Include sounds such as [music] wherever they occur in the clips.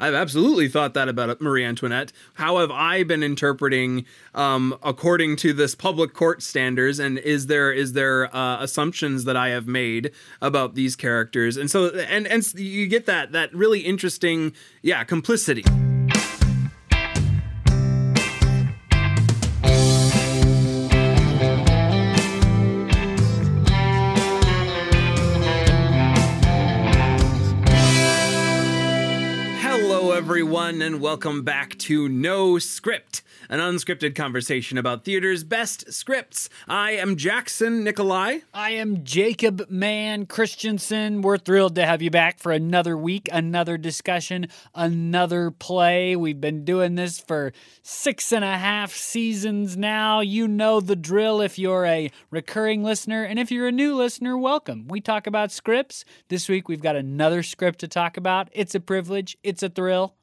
I've absolutely thought that about Marie Antoinette. How have I been interpreting um, according to this public court standards? And is there is there uh, assumptions that I have made about these characters? And so and and you get that that really interesting yeah complicity. And welcome back to No Script, an unscripted conversation about theater's best scripts. I am Jackson Nikolai. I am Jacob Mann Christensen. We're thrilled to have you back for another week, another discussion, another play. We've been doing this for six and a half seasons now. You know the drill if you're a recurring listener, and if you're a new listener, welcome. We talk about scripts. This week we've got another script to talk about. It's a privilege, it's a thrill.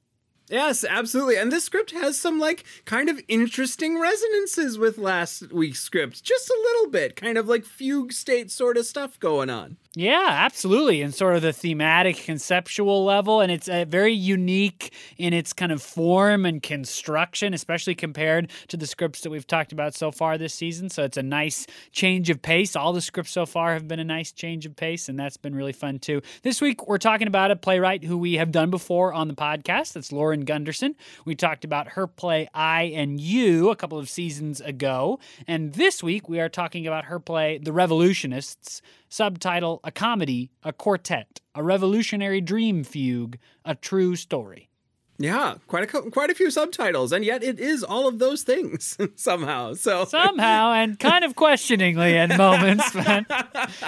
Yes, absolutely. And this script has some like kind of interesting resonances with last week's script. Just a little bit, kind of like fugue state sort of stuff going on. Yeah, absolutely. And sort of the thematic, conceptual level. And it's uh, very unique in its kind of form and construction, especially compared to the scripts that we've talked about so far this season. So it's a nice change of pace. All the scripts so far have been a nice change of pace, and that's been really fun too. This week, we're talking about a playwright who we have done before on the podcast. That's Lauren Gunderson. We talked about her play I and You a couple of seasons ago. And this week, we are talking about her play The Revolutionists Subtitle A Comedy, A Quartet, A Revolutionary Dream Fugue, A True Story. Yeah, quite a quite a few subtitles, and yet it is all of those things [laughs] somehow. So somehow, and kind of questioningly in [laughs] moments, but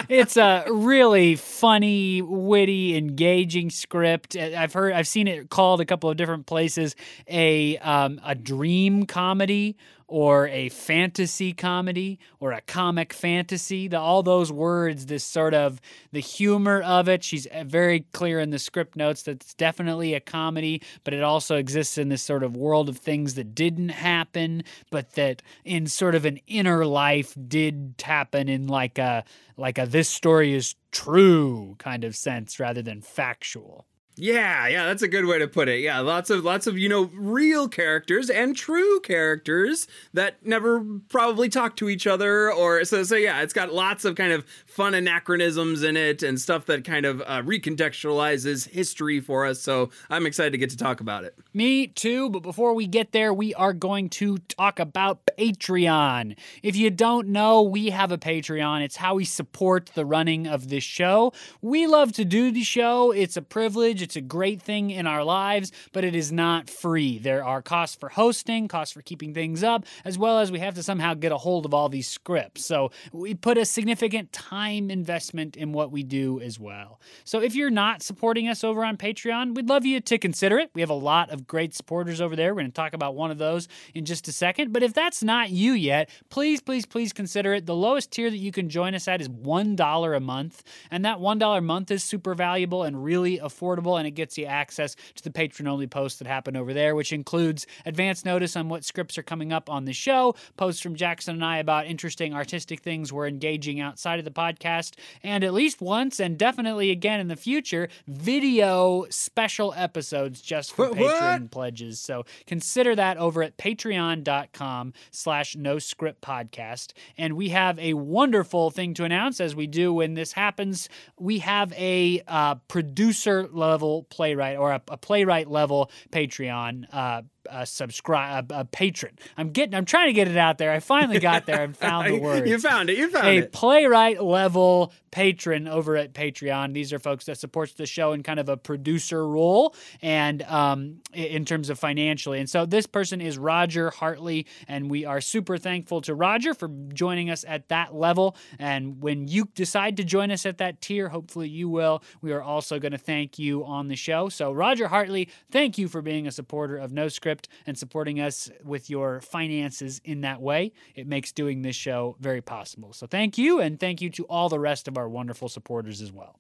it's a really funny, witty, engaging script. I've heard, I've seen it called a couple of different places a um, a dream comedy or a fantasy comedy or a comic fantasy. The, all those words, this sort of the humor of it. She's uh, very clear in the script notes that it's definitely a comedy, but it also exists in this sort of world of things that didn't happen, but that in sort of an inner life did happen in like a like a this story is true kind of sense rather than factual. Yeah, yeah, that's a good way to put it. Yeah, lots of lots of, you know, real characters and true characters that never probably talk to each other or so so yeah, it's got lots of kind of fun anachronisms in it and stuff that kind of uh, recontextualizes history for us. So, I'm excited to get to talk about it. Me too, but before we get there, we are going to talk about Patreon. If you don't know, we have a Patreon. It's how we support the running of this show. We love to do the show. It's a privilege it's a great thing in our lives, but it is not free. There are costs for hosting, costs for keeping things up, as well as we have to somehow get a hold of all these scripts. So we put a significant time investment in what we do as well. So if you're not supporting us over on Patreon, we'd love you to consider it. We have a lot of great supporters over there. We're going to talk about one of those in just a second. But if that's not you yet, please, please, please consider it. The lowest tier that you can join us at is $1 a month. And that $1 a month is super valuable and really affordable and it gets you access to the patron only posts that happen over there, which includes advance notice on what scripts are coming up on the show, posts from Jackson and I about interesting artistic things we're engaging outside of the podcast, and at least once and definitely again in the future, video special episodes just for what, patron pledges. So consider that over at patreon.com slash no script podcast. And we have a wonderful thing to announce as we do when this happens. We have a uh, producer level level playwright or a, a playwright level Patreon uh, a subscribe a, a, patron. I'm getting I'm trying to get it out there. I finally got there and [laughs] found the word. you found it. You found a it. A playwright level patron over at Patreon. These are folks that supports the show in kind of a producer role and um, in terms of financially. And so this person is Roger Hartley, and we are super thankful to Roger for joining us at that level. And when you decide to join us at that tier, hopefully you will. We are also going to thank you on the show. So Roger Hartley, thank you for being a supporter of No Script script and supporting us with your finances in that way. It makes doing this show very possible. So thank you, and thank you to all the rest of our wonderful supporters as well.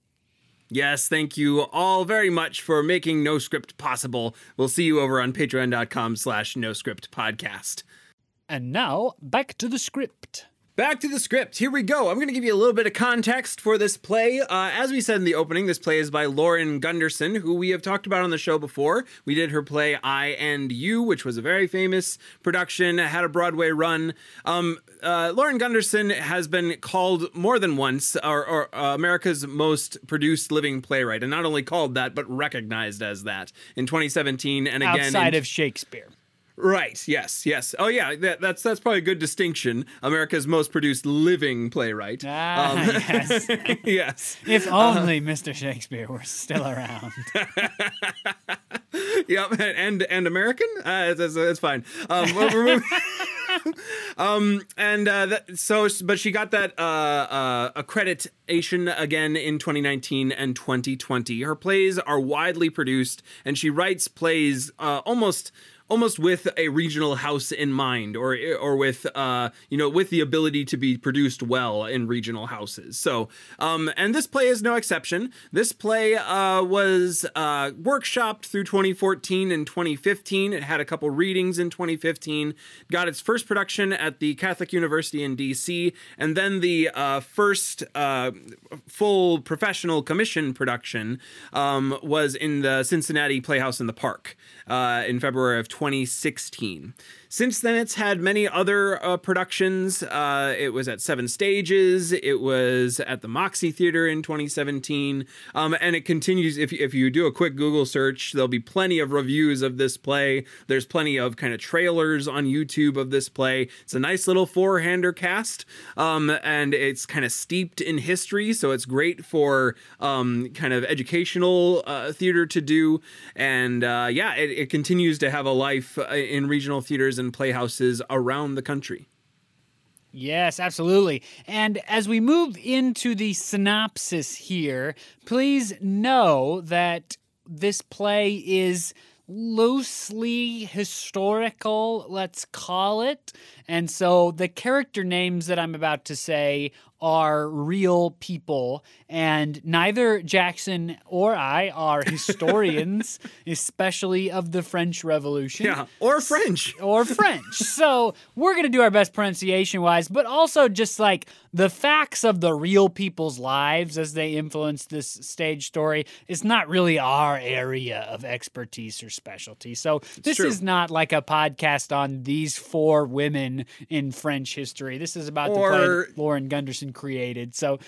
Yes, thank you all very much for making No Script possible. We'll see you over on patreon.com slash no script podcast. And now back to the script. Back to the script. Here we go. I'm going to give you a little bit of context for this play. Uh, as we said in the opening, this play is by Lauren Gunderson, who we have talked about on the show before. We did her play I and You, which was a very famous production, had a Broadway run. Um, uh, Lauren Gunderson has been called more than once or, or uh, America's most produced living playwright, and not only called that, but recognized as that in 2017 and again Outside in, of Shakespeare. Right. Yes. Yes. Oh, yeah. That, that's that's probably a good distinction. America's most produced living playwright. Ah, [laughs] yes. [laughs] yes. If only Mr. Shakespeare were still around. [laughs] Yep. And and American. Uh, it's, it's, it's fine. Um, well, we're moving- um, and uh, that, so, but she got that uh, uh, accreditation again in 2019 and 2020. Her plays are widely produced, and she writes plays uh, almost almost with a regional house in mind or or with uh you know with the ability to be produced well in regional houses. So um and this play is no exception. This play uh was uh workshopped through 2014 and 2015 it had a couple readings in 2015 got its first production at the Catholic University in DC and then the uh first uh full professional commission production um was in the Cincinnati Playhouse in the Park uh in February of 2016. Since then, it's had many other uh, productions. Uh, it was at Seven Stages. It was at the Moxie Theater in 2017, um, and it continues. If if you do a quick Google search, there'll be plenty of reviews of this play. There's plenty of kind of trailers on YouTube of this play. It's a nice little four-hander cast, um, and it's kind of steeped in history, so it's great for um, kind of educational uh, theater to do. And uh, yeah, it, it continues to have a life uh, in regional theaters and playhouses around the country. Yes, absolutely. And as we move into the synopsis here, please know that this play is loosely historical, let's call it. And so the character names that I'm about to say are real people, and neither Jackson or I are [laughs] historians, especially of the French Revolution. Yeah, or French. Or French. [laughs] so we're going to do our best pronunciation wise, but also just like the facts of the real people's lives as they influence this stage story is not really our area of expertise or specialty. So this true. is not like a podcast on these four women in French history. This is about the play Lauren Gunderson created. So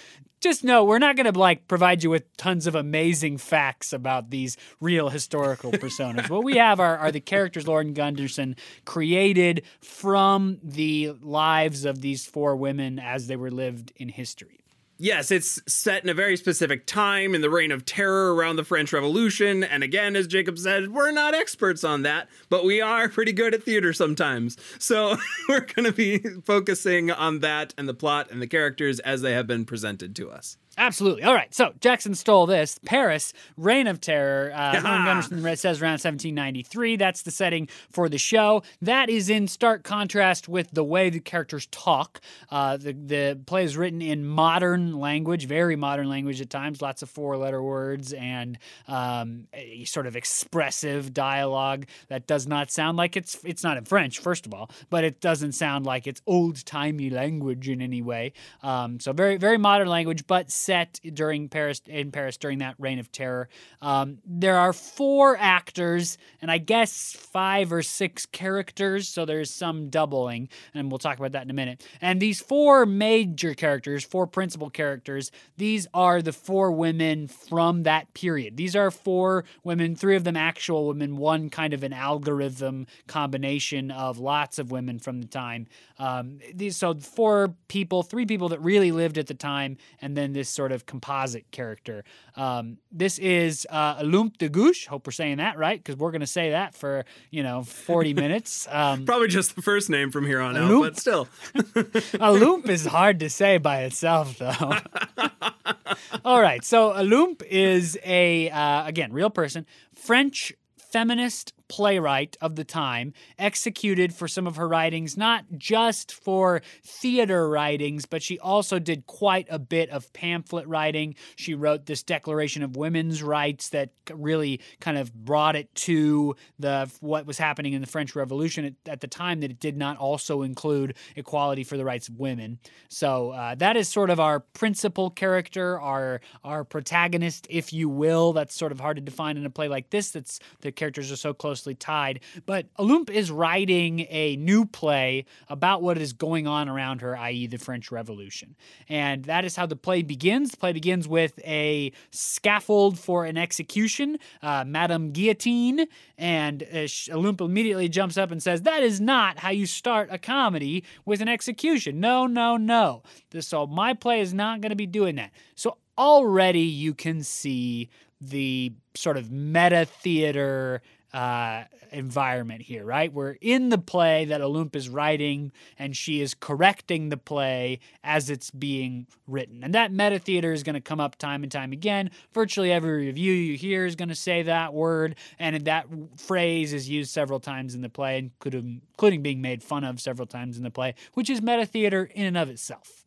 just know we're not going to like provide you with tons of amazing facts about these real historical personas. what we have are, are the characters Lauren Gunderson created from the lives of these four women as they were lived in history. Yes, it's set in a very specific time in the reign of terror around the French Revolution. And again, as Jacob said, we're not experts on that, but we are pretty good at theater sometimes. So [laughs] we're going to be focusing on that and the plot and the characters as they have been presented to us. Absolutely. All right. So Jackson stole this. Paris, Reign of Terror. Uh, [laughs] Gunderson says around 1793. That's the setting for the show. That is in stark contrast with the way the characters talk. Uh, the the play is written in modern language, very modern language at times. Lots of four letter words and um, a sort of expressive dialogue that does not sound like it's it's not in French, first of all, but it doesn't sound like it's old timey language in any way. Um, so very very modern language, but set during Paris in Paris during that reign of terror. Um, there are four actors and I guess five or six characters, so there's some doubling, and we'll talk about that in a minute. And these four major characters, four principal characters, these are the four women from that period. These are four women, three of them actual women, one kind of an algorithm combination of lots of women from the time. Um, these so four people, three people that really lived at the time, and then this sort of composite character. Um, this is uh, Olympe de Gouges. Hope we're saying that right because we're going to say that for you know 40 [laughs] minutes. Um, Probably just the first name from here on out, but still. [laughs] Olympe is hard to say by itself, though. [laughs] All right, so Olympe is a uh, again real person, French feminist playwright of the time, executed for some of her writings, not just for theater writings, but she also did quite a bit of pamphlet writing. She wrote this Declaration of Women's Rights that really kind of brought it to the what was happening in the French Revolution at, at the time that it did not also include equality for the rights of women. So uh, that is sort of our principal character, our our protagonist, if you will. That's sort of hard to define in a play like this. That's the characters are so closely tied. But Olympe is writing a new play about what is going on around her, i.e., the French Revolution, and that is how the play begins. The play begins with a scaffold for an execution, uh, Madame Guillotine, and uh, Olympe immediately jumps up and says, "That is not how you start a comedy with an execution. No, no, no. So my play is not going to be doing that." So already you can see the sort of meta theater uh, environment here, right? We're in the play that Olympe is writing, and she is correcting the play as it's being written. And that meta theater is going to come up time and time again. Virtually every review you hear is going to say that word, and that phrase is used several times in the play, including being made fun of several times in the play, which is meta theater in and of itself.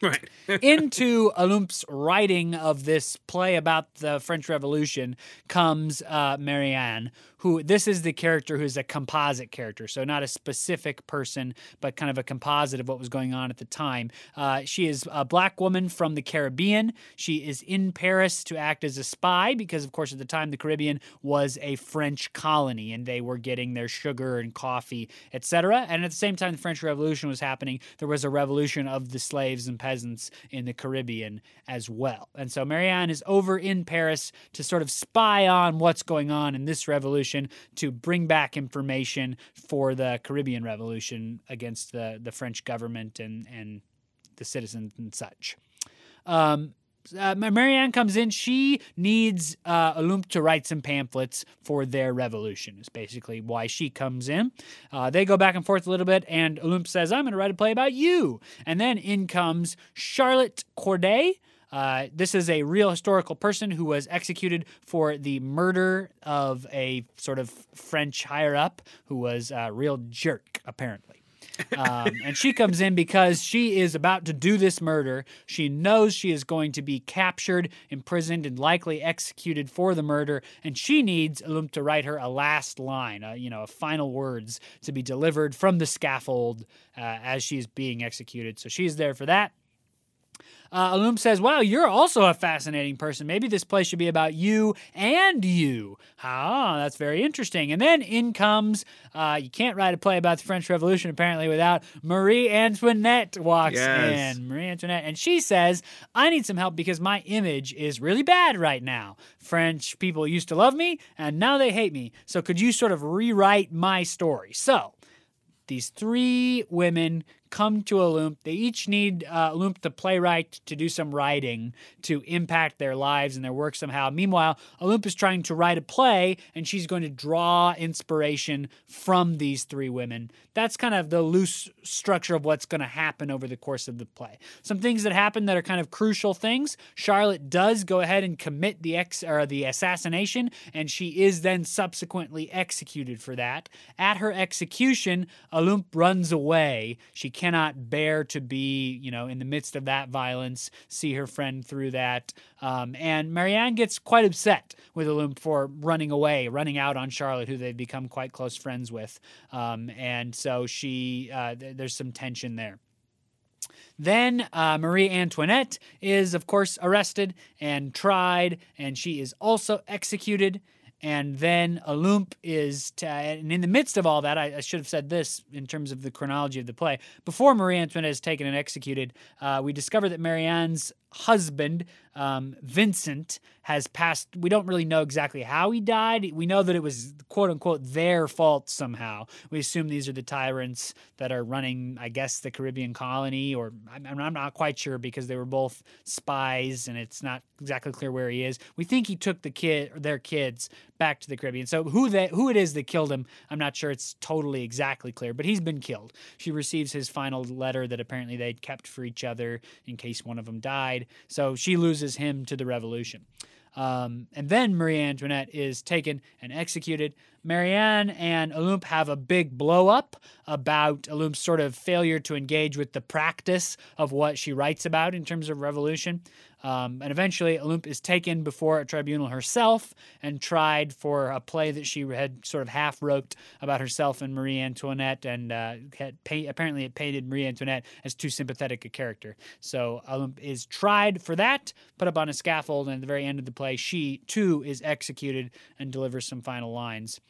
[laughs] Right. Into Olympe's writing of this play about the French Revolution comes uh, Marianne, who this is the character who's a composite character, so not a specific person, but kind of a composite of what was going on at the time. Uh, she is a black woman from the Caribbean. She is in Paris to act as a spy because, of course, at the time the Caribbean was a French colony and they were getting their sugar and coffee, etc. And at the same time, the French Revolution was happening. There was a revolution of the slaves and peasants in the Caribbean as well. And so Marianne is over in Paris to sort of spy on what's going on in this revolution Revolution to bring back information for the Caribbean Revolution against the, the French government and, and the citizens and such. Um, uh, Marianne comes in. She needs uh, to write some pamphlets for their revolution. Is basically why she comes in. Uh, they go back and forth a little bit, and Olympe says, "I'm going to write a play about you." And then in comes Charlotte Corday, uh, this is a real historical person who was executed for the murder of a sort of French higher up who was a real jerk, apparently. Um, and she comes in because she is about to do this murder. She knows she is going to be captured, imprisoned, and likely executed for the murder. And she needs Olympe to write her a last line, uh, you know, final words to be delivered from the scaffold uh, as she is being executed. So she's there for that. Uh, Olympe says, Wow, you're also a fascinating person. Maybe this play should be about you and you. Ah, that's very interesting. And then in comes, uh, you can't write a play about the French Revolution apparently without Marie Antoinette walks yes. in. Marie Antoinette. And she says, I need some help because my image is really bad right now. French people used to love me and now they hate me. So could you sort of rewrite my story? So, these three women come to Olympe. They each need uh, Olympe, the playwright, to do some writing to impact their lives and their work somehow. Meanwhile, Olympe is trying to write a play, and she's going to draw inspiration from these three women. That's kind of the loose structure of what's going to happen over the course of the play. Some things that happen that are kind of crucial things. Charlotte does go ahead and commit the ex or the assassination, and she is then subsequently executed for that. At her execution, Olympe runs away. She cannot bear to be, you know, in the midst of that violence, see her friend through that. Um, and Marianne gets quite upset with Olympe for running away, running out on Charlotte, who they've become quite close friends with. Um, and so she, uh, th- there's some tension there. Then uh, Marie Antoinette is, of course, arrested and tried, and she is also executed. And then a Olympe is, t- and in the midst of all that, I, I, should have said this in terms of the chronology of the play. Before Marie Antoinette is taken and executed, uh, we discover that Marianne's husband, um, Vincent, has passed. We don't really know exactly how he died. We know that it was quote unquote their fault somehow. We assume these are the tyrants that are running, I guess, the Caribbean colony, or I'm, I'm not quite sure because they were both spies and it's not exactly clear where he is. We think he took the kid, or their kids, back to the Caribbean. So who that who it is that killed him, I'm not sure it's totally exactly clear, but he's been killed. She receives his final letter that apparently they'd kept for each other in case one of them died. So she loses him to the revolution. Um, and then Marie Antoinette is taken and executed. Marianne and Olympe have a big blow up about Olympe's sort of failure to engage with the practice of what she writes about in terms of revolution. Um, and eventually, Olympe is taken before a tribunal herself and tried for a play that she had sort of half wrote about herself and Marie Antoinette, and uh, had pay- apparently it painted Marie Antoinette as too sympathetic a character. So Olympe is tried for that, put up on a scaffold, and at the very end of the play, she too is executed and delivers some final lines.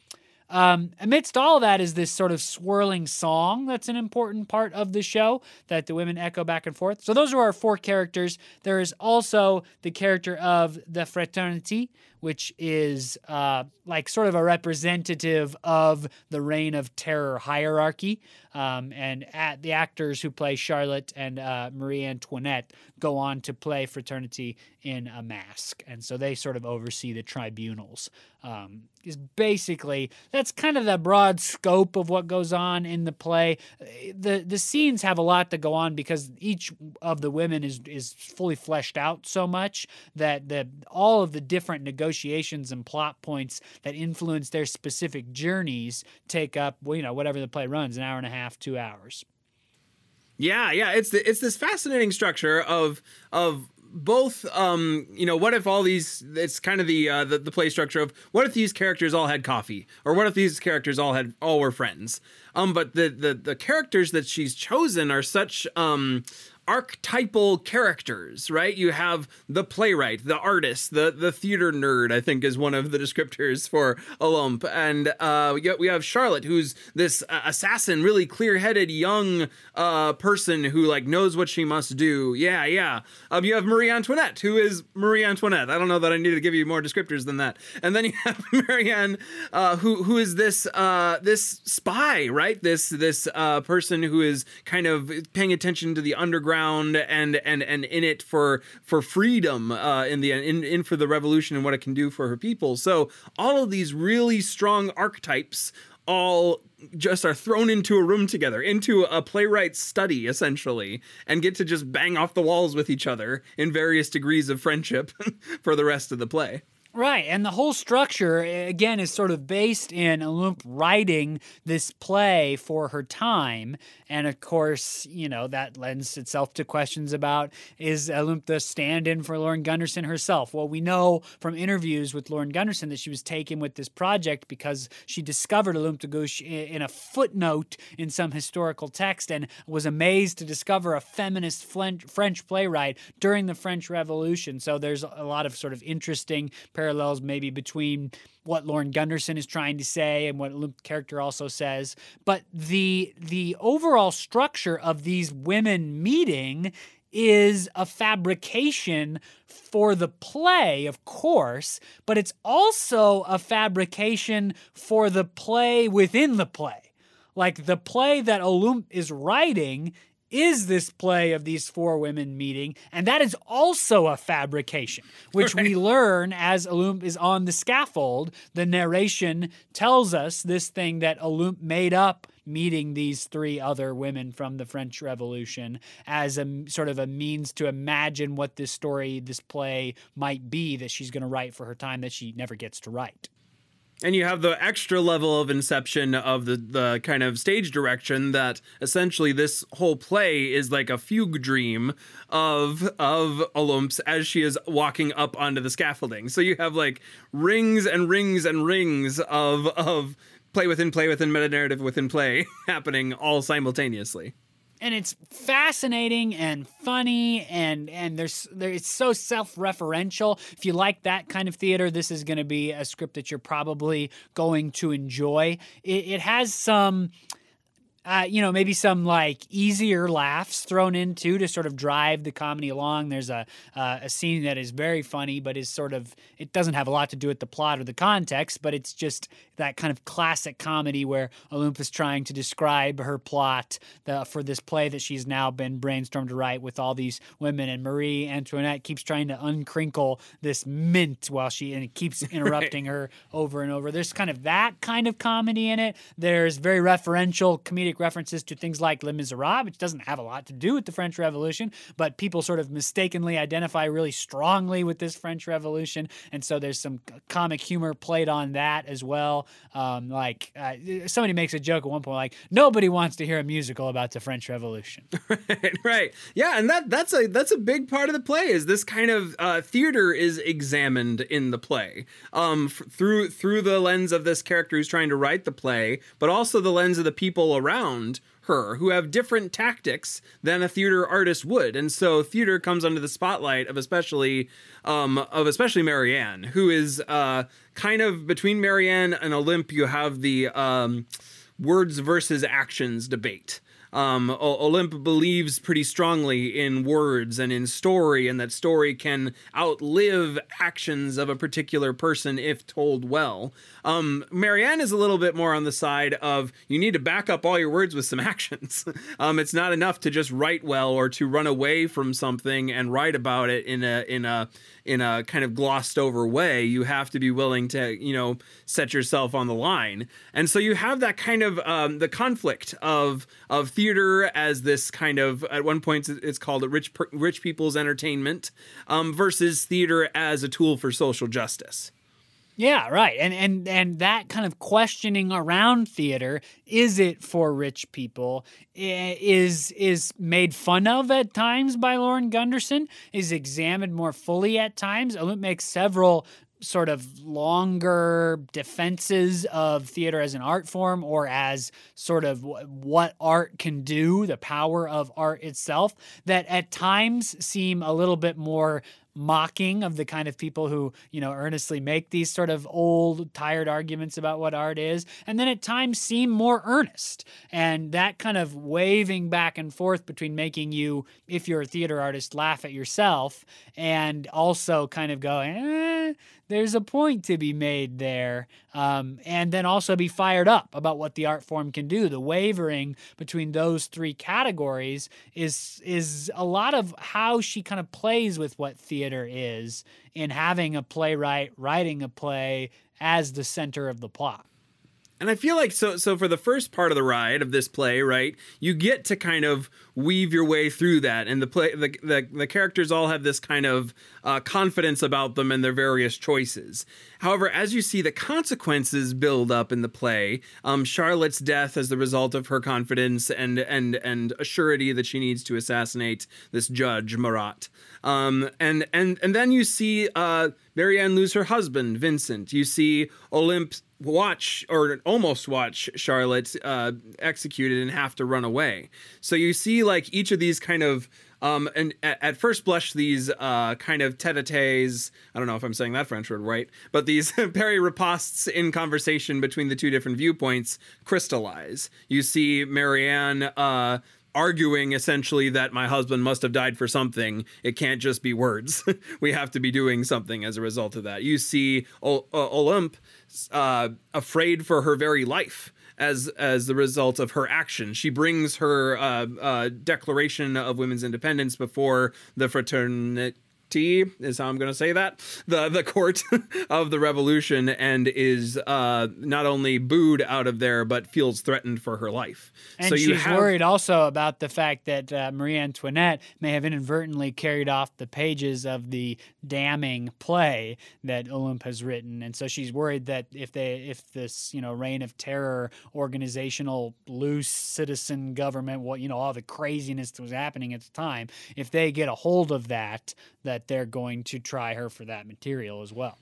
Um, amidst all that is this sort of swirling song that's an important part of the show that the women echo back and forth. So those are our four characters. There is also the character of the fraternity, which is uh, like sort of a representative of the reign of terror hierarchy. Um, and at the actors who play Charlotte and uh, Marie Antoinette go on to play fraternity in a mask, and so they sort of oversee the tribunals. Um, is basically that's kind of the broad scope of what goes on in the play. the The scenes have a lot to go on because each of the women is is fully fleshed out so much that the all of the different negotiations and plot points that influence their specific journeys take up you know whatever the play runs an hour and a half, two hours. Yeah, yeah, it's the, it's this fascinating structure of of both um you know what if all these it's kind of the uh the, the play structure of what if these characters all had coffee or what if these characters all had all were friends um but the the the characters that she's chosen are such um archetypal characters, right? You have the playwright, the artist, the the theater nerd. I think is one of the [laughs] descriptors for Olympe, and uh, we have Charlotte, who's this uh, assassin, really clear-headed young uh, person who like knows what she must do. Yeah, yeah. Um, you have Marie Antoinette, who is Marie Antoinette. I don't know that I need to give you more descriptors than that. And then you [laughs] have Marianne, uh, who who is this uh, this spy, right? This this uh, person who is kind of paying attention to the underground and and and in it for for freedom uh, in the in in for the revolution and what it can do for her people. So all of these really strong archetypes all just are thrown into a room together, into a playwright's study, essentially, and get to just bang off the walls with each other in various degrees of friendship [laughs] for the rest of the play. Right, and the whole structure again is sort of based in Olympe writing this play for her time, and of course, you know that lends itself to questions about is Olympe the stand-in for Lauren Gunderson herself? Well, we know from interviews with Lauren Gunderson that she was taken with this project because she discovered Olympe de Gouges in a footnote in some historical text and was amazed to discover a feminist French playwright during the French Revolution. So there's a lot of sort of interesting parallels maybe between what Lauren Gunderson is trying to say and what Luke character also says. But the the overall structure of these women meeting is a fabrication for the play, of course, but it's also a fabrication for the play within the play. Like the play that Olympe is writing is this play of these four women meeting, and that is also a fabrication, which right. we learn as Olympe is on the scaffold. The narration tells us this thing that Olympe made up meeting these three other women from the French Revolution as a sort of a means to imagine what this story, this play might be that she's going to write for her time that she never gets to write and you have the extra level of inception of the the kind of stage direction that essentially this whole play is like a fugue dream of of Olympe's as she is walking up onto the scaffolding. So you have like rings and rings and rings of of play within play within meta narrative within play [laughs] happening all simultaneously and it's fascinating and funny and and there's there, it's so self-referential. If you like that kind of theater this is going to be a script that you're probably going to enjoy. It, it has some uh, you know, maybe some like easier laughs thrown into to sort of drive the comedy along. There's a uh, a scene that is very funny, but is sort of it doesn't have a lot to do with the plot or the context, but it's just that kind of classic comedy where Olympe's trying to describe her plot the, for this play that she's now been brainstormed to write with all these women, and Marie Antoinette keeps trying to uncrinkle this mint while she and it keeps [laughs] interrupting right. her over and over. There's kind of that kind of comedy in it. There's very referential comedic references to things like Les Miserables, which doesn't have a lot to do with the French Revolution, but people sort of mistakenly identify really strongly with this French Revolution. And so there's some comic humor played on that as well. Um, like uh, somebody makes a joke at one point, like nobody wants to hear a musical about the French Revolution. [laughs] right, right, yeah, and that that's a that's a big part of the play. Is this kind of uh, theater is examined in the play um, f- through through the lens of this character who's trying to write the play, but also the lens of the people around her who have different tactics than a theater artist would. And so theater comes under the spotlight of especially um, of especially marianne who is uh, kind of between marianne and olympe you have the um, words versus actions debate um, Olympe believes pretty strongly in words and in story, and that story can outlive actions of a particular person if told well. Um, Marianne is a little bit more on the side of you need to back up all your words with some [laughs] actions. um, it's not enough to just write well or to run away from something and write about it in a in a in a kind of glossed over way. You have to be willing to, you know, set yourself on the line. And so you have that kind of um, the conflict of of theater as this kind of at one point it's called a rich rich people's entertainment um, versus theater as a tool for social justice. Yeah, right. And and and that kind of questioning around theater, is it for rich people, is is made fun of at times by Lauren Gunderson, is examined more fully at times. It makes several sort of longer defenses of theater as an art form or as sort of what art can do, the power of art itself, that at times seem a little bit more mocking of the kind of people who, you know, earnestly make these sort of old, tired arguments about what art is, and then at times seem more earnest. And that kind of waving back and forth between making you, if you're a theater artist, laugh at yourself and also kind of go, eh, there's a point to be made there. Um, and then also be fired up about what the art form can do. The wavering between those three categories is is a lot of how she kind of plays with what theater is in having a playwright writing a play as the center of the plot. And I feel like so so for the first part of the ride of this play, right, you get to kind of weave your way through that, and the play the the, the characters all have this kind of uh, confidence about them and their various choices. However, as you see the consequences build up in the play, um, Charlotte's death as the result of her confidence and and and assurity that she needs to assassinate this judge Marat. Um, and and and then you see uh, Marianne lose her husband Vincent. You see Olympe watch or almost watch Charlotte uh, executed and have to run away. So you see like each of these kind of um, and at, at, first blush, these uh, kind of tete-a-tetes, I don't know if I'm saying that French word right, but these [laughs] peri ripostes in conversation between the two different viewpoints crystallize. You see Marianne uh, arguing essentially that my husband must have died for something. It can't just be words. [laughs] we have to be doing something as a result of that. You see o- uh, Olympe uh, afraid for her very life as as the result of her action. She brings her uh, uh, Declaration of Women's Independence before the fraternity T is how I'm going to say that the the court [laughs] of the revolution and is uh, not only booed out of there but feels threatened for her life. And so she's have... worried also about the fact that uh, Marie Antoinette may have inadvertently carried off the pages of the damning play that Olympe has written, and so she's worried that if they if this you know reign of terror, organizational loose citizen government, what you know all the craziness that was happening at the time, if they get a hold of that that they're going to try her for that material as well.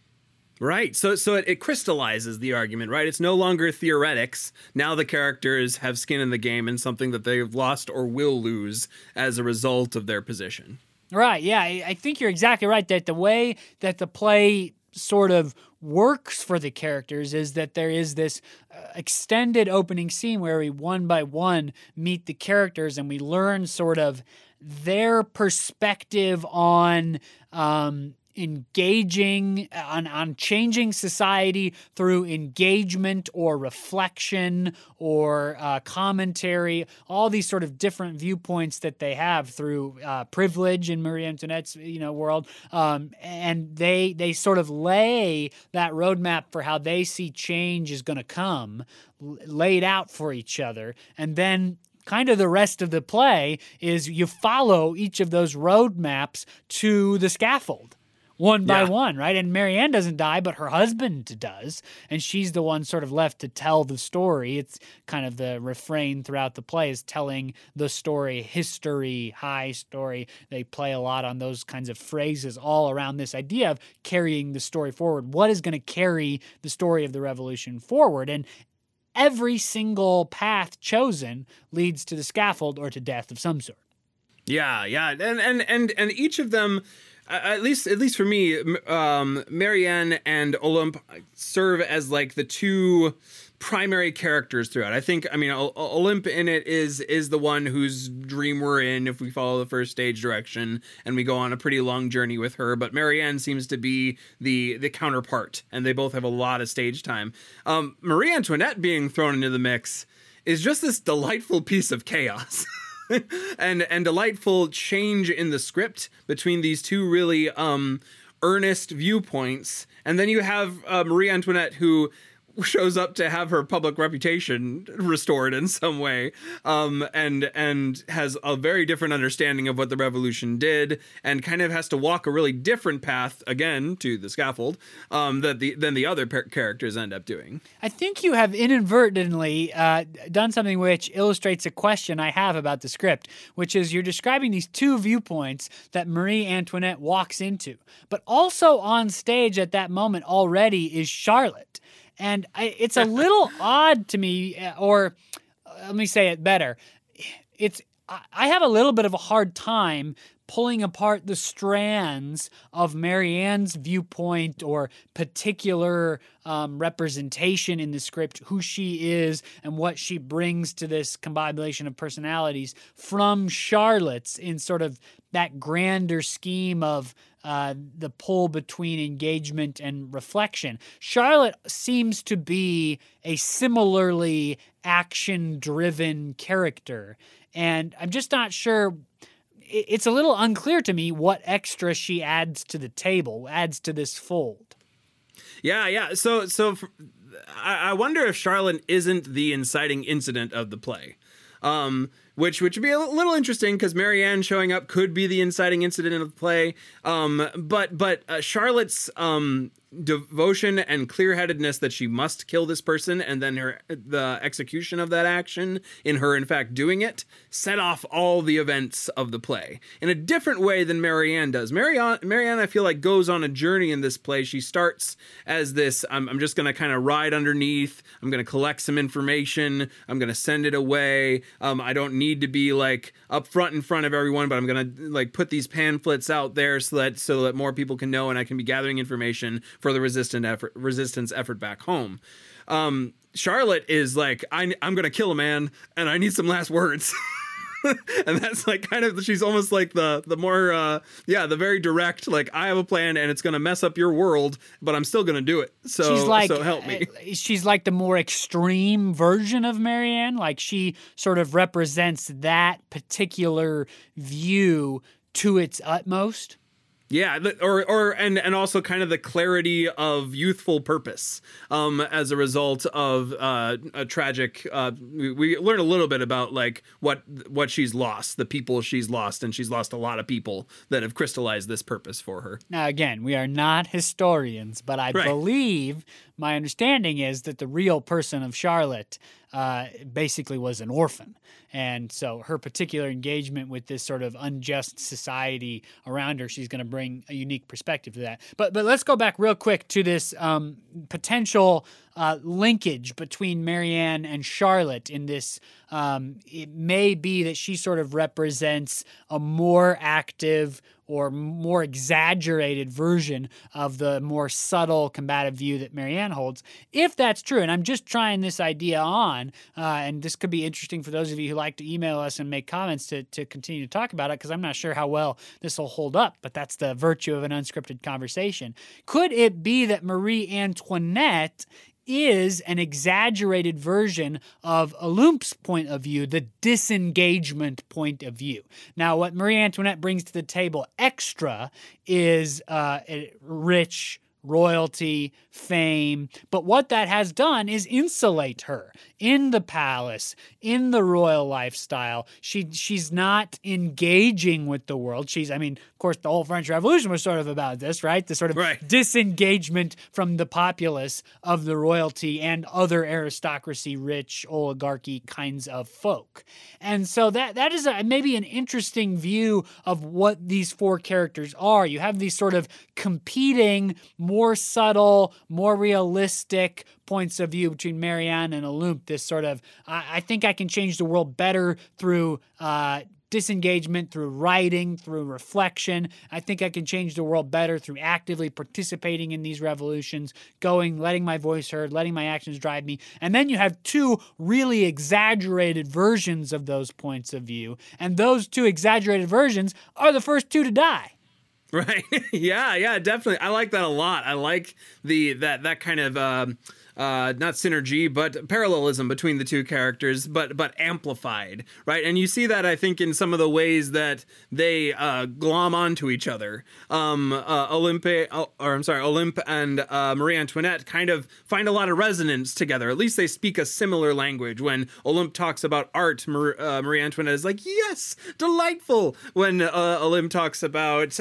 Right. So so it, it, crystallizes the argument, right? It's no longer theoretics. Now the characters have skin in the game and something that they've lost or will lose as a result of their position. Right. Yeah, I think you're exactly right that the way that the play sort of works for the characters is that there is this uh, extended opening scene where we one by one meet the characters and we learn sort of their perspective on um, engaging on, on changing society through engagement or reflection or uh, commentary all these sort of different viewpoints that they have through uh, privilege in marie antoinette's you know world. Um, and they they sort of lay that roadmap for how they see change is going to come laid out for each other. And then kind of the rest of the play is you follow each of those roadmaps to the scaffold one by Yeah. one, right? And Marianne doesn't die, but her husband does. And she's the one sort of left to tell the story. It's kind of the refrain throughout the play is telling the story, history, high story. They play a lot on those kinds of phrases all around this idea of carrying the story forward. What is going to carry the story of the revolution forward? And every single path chosen leads to the scaffold or to death of some sort. Yeah, yeah, and and and and each of them, at least at least for me, um, Marianne and Olympe serve as like the two primary characters throughout. I think I mean O- Olympe in it is is the one whose dream we're in if we follow the first stage direction and we go on a pretty long journey with her. But Marianne seems to be the the counterpart, and they both have a lot of stage time. Um, Marie Antoinette being thrown into the mix is just this delightful piece of chaos. [laughs] and and delightful change in the script between these two really um earnest viewpoints and then you have uh, Marie Antoinette who shows up to have her public reputation restored in some way um and and has a very different understanding of what the revolution did and kind of has to walk a really different path again to the scaffold um that the than the other characters end up doing I think you have inadvertently uh, done something which illustrates a question I have about the script, which is you're describing these two viewpoints that Marie Antoinette walks into, but also on stage at that moment already is Charlotte. And I, it's a [laughs] little odd to me, uh, or uh, let me say it better. It's I I have a little bit of a hard time pulling apart the strands of Marianne's viewpoint or particular um, representation in the script, who she is and what she brings to this combination of personalities from Charlotte's in sort of that grander scheme of uh, the pull between engagement and reflection. Charlotte seems to be a similarly action driven character. And I'm just not sure. It's a little unclear to me what extra she adds to the table, adds to this fold. Yeah, yeah. So, so I wonder if Charlotte isn't the inciting incident of the play, um, which which would be a little interesting because Marianne showing up could be the inciting incident of the play. Um, but but uh, Charlotte's um, devotion and clear-headedness that she must kill this person, and then her the execution of that action in her in fact doing it, set off all the events of the play in a different way than Marianne does. Marianne, Marianne, I feel like goes on a journey in this play. She starts as this: I'm, I'm just going to kind of ride underneath. I'm going to collect some information. I'm going to send it away. Um, I don't need to be like up front in front of everyone, but I'm going to like put these pamphlets out there so that so that more people can know, and I can be gathering information for the resistant effort, resistance effort back home. Um, Charlotte is like, I, I'm going to kill a man, and I need some last words. [laughs] and that's like kind of she's almost like the the more uh yeah the very direct like i have a plan and it's gonna mess up your world but i'm still gonna do it so she's like so help me uh, she's like the more extreme version of Marianne. Like she sort of represents that particular view to its utmost. Yeah, or or and and also kind of the clarity of youthful purpose um, as a result of uh, a tragic. Uh, we, we learn a little bit about like what what she's lost, the people she's lost, and she's lost a lot of people that have crystallized this purpose for her. Now, again, we are not historians, but I Right. believe my understanding is that the real person of Charlotte uh, basically was an orphan. And so her particular engagement with this sort of unjust society around her, she's going to bring a unique perspective to that. But but let's go back real quick to this um, potential uh, linkage between Marianne and Charlotte in this. Um, it may be that she sort of represents a more active or more exaggerated version of the more subtle combative view that Marianne holds. If that's true, and I'm just trying this idea on, uh, and this could be interesting for those of you who like to email us and make comments to, to continue to talk about it, because I'm not sure how well this will hold up, but that's the virtue of an unscripted conversation. Could it be that Marie Antoinette is an exaggerated version of Olympe's point of view, the disengagement point of view. Now, what Marie Antoinette brings to the table extra is uh, rich royalty, fame. But what that has done is insulate her in the palace, in the royal lifestyle. She she's not engaging with the world. She's I mean, of course the whole French Revolution was sort of about this, right? The sort of right. disengagement from the populace of the royalty and other aristocracy, rich oligarchy kinds of folk. And so that that is a, maybe an interesting view of what these four characters are. You have these sort of competing more subtle, more realistic points of view between Marianne and Olympe. This sort of, I, I think I can change the world better through uh, disengagement, through writing, through reflection. I think I can change the world better through actively participating in these revolutions, going, letting my voice heard, letting my actions drive me. And then you have two really exaggerated versions of those points of view. And those two exaggerated versions are the first two to die. [laughs] Right. [laughs] yeah, yeah, definitely. I like that a lot. I like the that that kind of um uh, not synergy, but parallelism between the two characters, but but amplified, right? And you see that I think in some of the ways that they uh, glom onto each other. Um, uh, Olympe, oh, or I'm sorry, Olympe and uh, Marie Antoinette kind of find a lot of resonance together. At least they speak a similar language. When Olympe talks about art, Marie, uh, Marie Antoinette is like, "Yes, delightful." When uh, Olympe talks about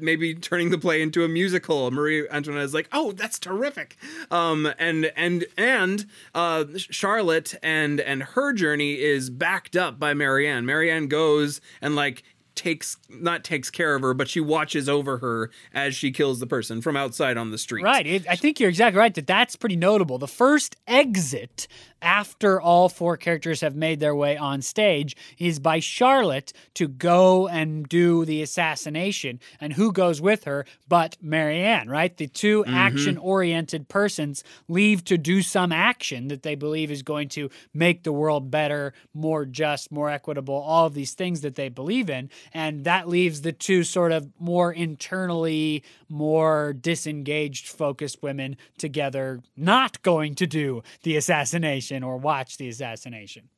maybe turning the play into a musical, Marie Antoinette is like, "Oh, that's terrific." Um, and and and uh, Charlotte and and her journey is backed up by Marianne. Marianne goes and like takes not takes care of her, but she watches over her as she kills the person from outside on the street. Right. It, I think you're exactly right that that's pretty notable. The first exit after all four characters have made their way on stage is by Charlotte to go and do the assassination. And who goes with her but Marianne, right? The 2 mm-hmm. action oriented persons leave to do some action that they believe is going to make the world better, more just, more equitable, all of these things that they believe in. And that leaves the two sort of more internally, more disengaged, focused women together, not going to do the assassination or watch the assassination.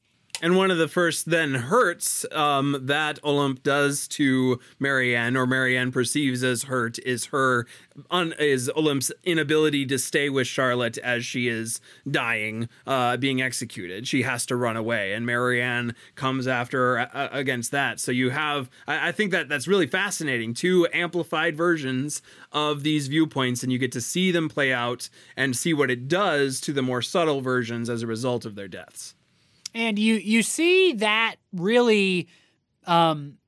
And one of the first then hurts um, that Olympe does to Marianne, or Marianne perceives as hurt, is her un- is Olympe's inability to stay with Charlotte as she is dying, uh, being executed. She has to run away, and Marianne comes after her uh, against that. So you have, I-, I think that that's really fascinating. Two amplified versions of these viewpoints, and you get to see them play out and see what it does to the more subtle versions as a result of their deaths and you you see that really um,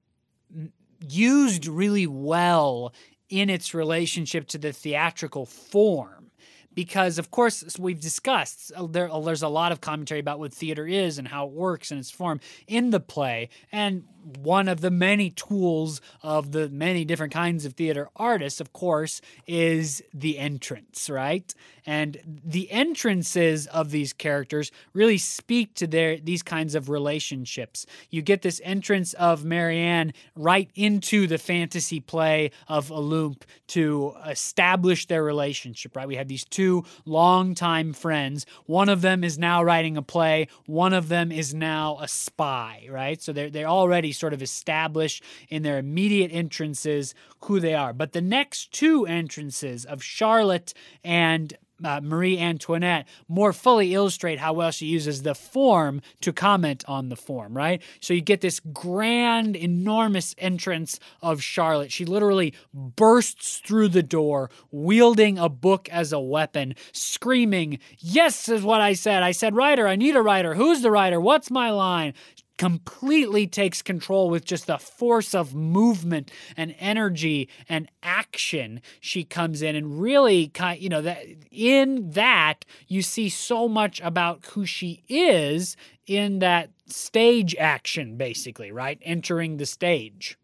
used really well in its relationship to the theatrical form. Because of course we've discussed uh, there, uh, there's a lot of commentary about what theater is and how it works and its form in the play. And one of the many tools of the many different kinds of theater artists, of course, is the entrance, right? And the entrances of these characters really speak to their these kinds of relationships. You get this entrance of Marianne right into the fantasy play of Olympe to establish their relationship, right? We have these two longtime friends. One of them is now writing a play, one of them is now a spy, right? So they're they're already sort of establish in their immediate entrances who they are. But the next two entrances of Charlotte and uh, Marie Antoinette more fully illustrate how well she uses the form to comment on the form, right? So you get this grand, enormous entrance of Charlotte. She literally bursts through the door, wielding a book as a weapon, screaming, Yes, is what I said. I said, Writer, I need a writer. Who's the writer? What's my line? Completely takes control with just the force of movement and energy and action she comes in and really you know that in that you see so much about who she is in that stage action basically right? Entering the stage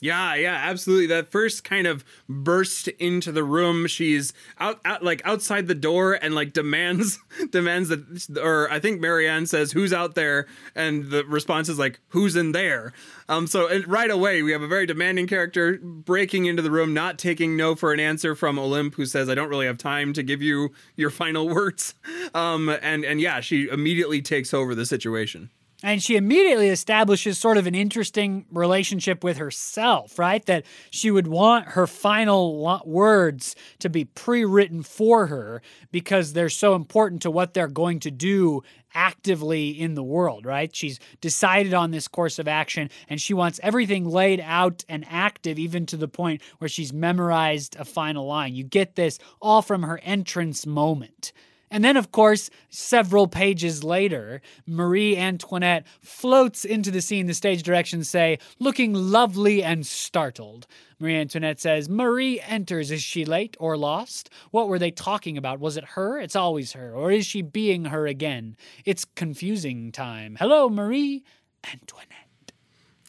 Yeah, yeah, absolutely. That first kind of burst into the room, she's out, out like outside the door and like demands [laughs] demands that or I think Marianne says who's out there and the response is like who's in there. Um so right away we have a very demanding character breaking into the room not taking no for an answer from Olympe who says I don't really have time to give you your [laughs] final words. Um and and yeah, she immediately takes over the situation. And she immediately establishes sort of an interesting relationship with herself, right? That she would want her final words to be pre written for her because they're so important to what they're going to do actively in the world, right? She's decided on this course of action and she wants everything laid out and active, even to the point where she's memorized a final line. You get this all from her entrance moment. And then, of course, several pages later, Marie Antoinette floats into the scene. The stage directions say, looking lovely and startled. Marie Antoinette says, Marie enters. Is she late or lost? What were they talking about? Was it her? It's always her. Or is she being her again? It's confusing time. Hello, Marie Antoinette.